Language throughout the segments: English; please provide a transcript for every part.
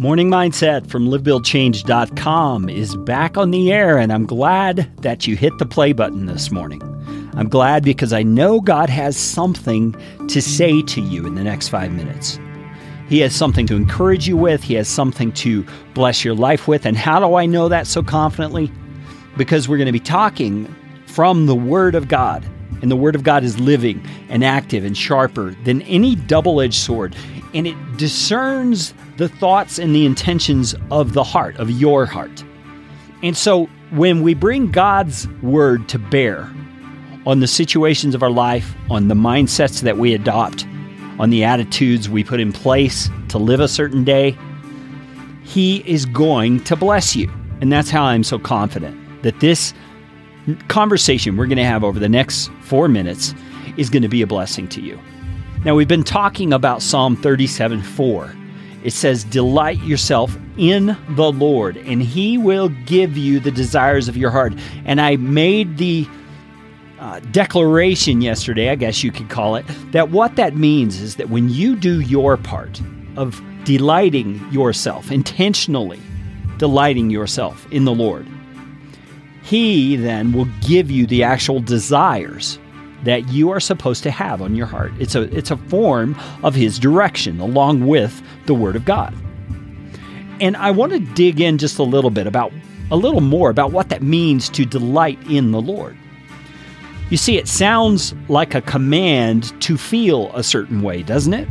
Morning Mindset from livebuildchange.com is back on the air, and I'm glad that you hit the play button this morning. I'm glad because I know God has something to say to you in the next five minutes. He has something to encourage you with, He has something to bless your life with. And how do I know that so confidently? Because we're going to be talking from the Word of God. And the Word of God is living and active and sharper than any double edged sword. And it discerns the thoughts and the intentions of the heart, of your heart. And so when we bring God's Word to bear on the situations of our life, on the mindsets that we adopt, on the attitudes we put in place to live a certain day, He is going to bless you. And that's how I'm so confident that this conversation we're going to have over the next four minutes is going to be a blessing to you. Now, we've been talking about Psalm 37 4. It says, Delight yourself in the Lord, and he will give you the desires of your heart. And I made the uh, declaration yesterday, I guess you could call it, that what that means is that when you do your part of delighting yourself, intentionally delighting yourself in the Lord, he then will give you the actual desires that you are supposed to have on your heart. It's a it's a form of his direction along with the word of God. And I want to dig in just a little bit about a little more about what that means to delight in the Lord. You see, it sounds like a command to feel a certain way, doesn't it?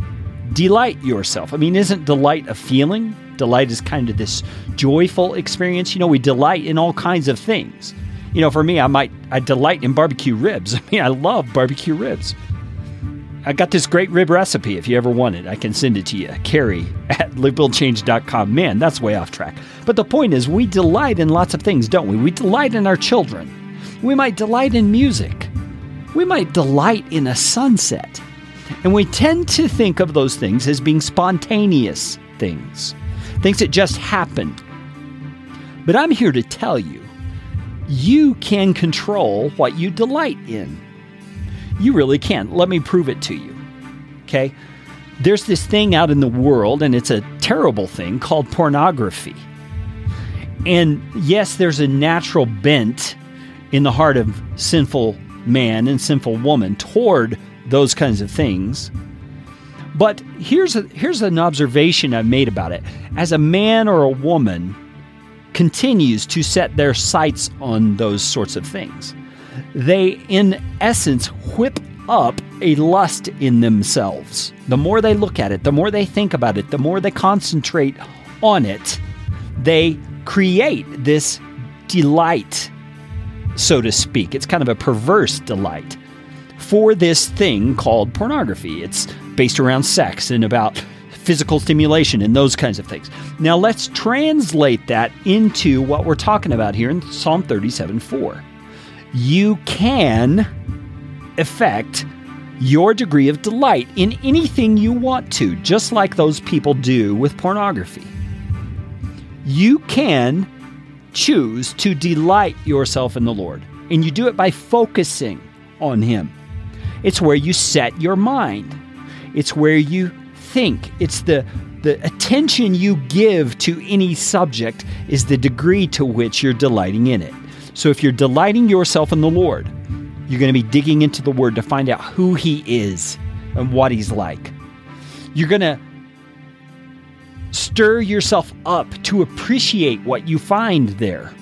Delight yourself. I mean, isn't delight a feeling? Delight is kind of this joyful experience. You know, we delight in all kinds of things. You know, for me, I might I delight in barbecue ribs. I mean, I love barbecue ribs. I got this great rib recipe. If you ever want it, I can send it to you. Carey at livebuildchange.com. Man, that's way off track. But the point is, we delight in lots of things, don't we? We delight in our children. We might delight in music. We might delight in a sunset. And we tend to think of those things as being spontaneous things things that just happened. But I'm here to tell you, you can control what you delight in. You really can. Let me prove it to you. Okay? There's this thing out in the world, and it's a terrible thing called pornography. And yes, there's a natural bent in the heart of sinful man and sinful woman toward those kinds of things. But here's a, here's an observation I've made about it. As a man or a woman continues to set their sights on those sorts of things, they in essence whip up a lust in themselves. The more they look at it, the more they think about it, the more they concentrate on it, they create this delight, so to speak. It's kind of a perverse delight for this thing called pornography. It's based around sex and about physical stimulation and those kinds of things. Now let's translate that into what we're talking about here in Psalm 37 4. You can affect your degree of delight in anything you want to, just like those people do with pornography. You can choose to delight yourself in the Lord, and you do it by focusing on Him. It's where you set your mind. It's where you think. It's the the attention you give to any subject is the degree to which you're delighting in it. So if you're delighting yourself in the Lord, you're going to be digging into the word to find out who he is and what he's like. You're going to stir yourself up to appreciate what you find there.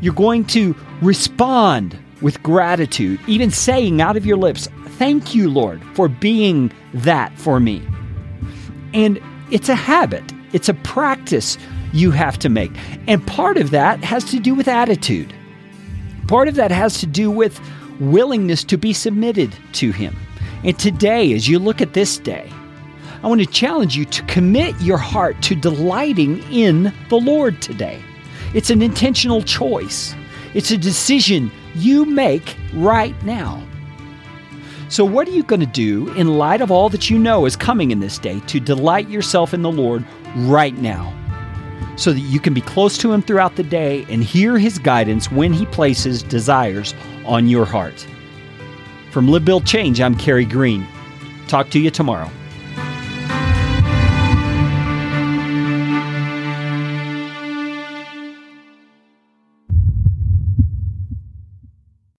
You're going to respond with gratitude, even saying out of your lips, Thank you, Lord, for being that for me. And it's a habit, it's a practice you have to make. And part of that has to do with attitude. Part of that has to do with willingness to be submitted to Him. And today, as you look at this day, I want to challenge you to commit your heart to delighting in the Lord today. It's an intentional choice, it's a decision you make right now. So, what are you going to do in light of all that you know is coming in this day to delight yourself in the Lord right now? So that you can be close to Him throughout the day and hear His guidance when He places desires on your heart. From Live Build Change, I'm Carey Green. Talk to you tomorrow.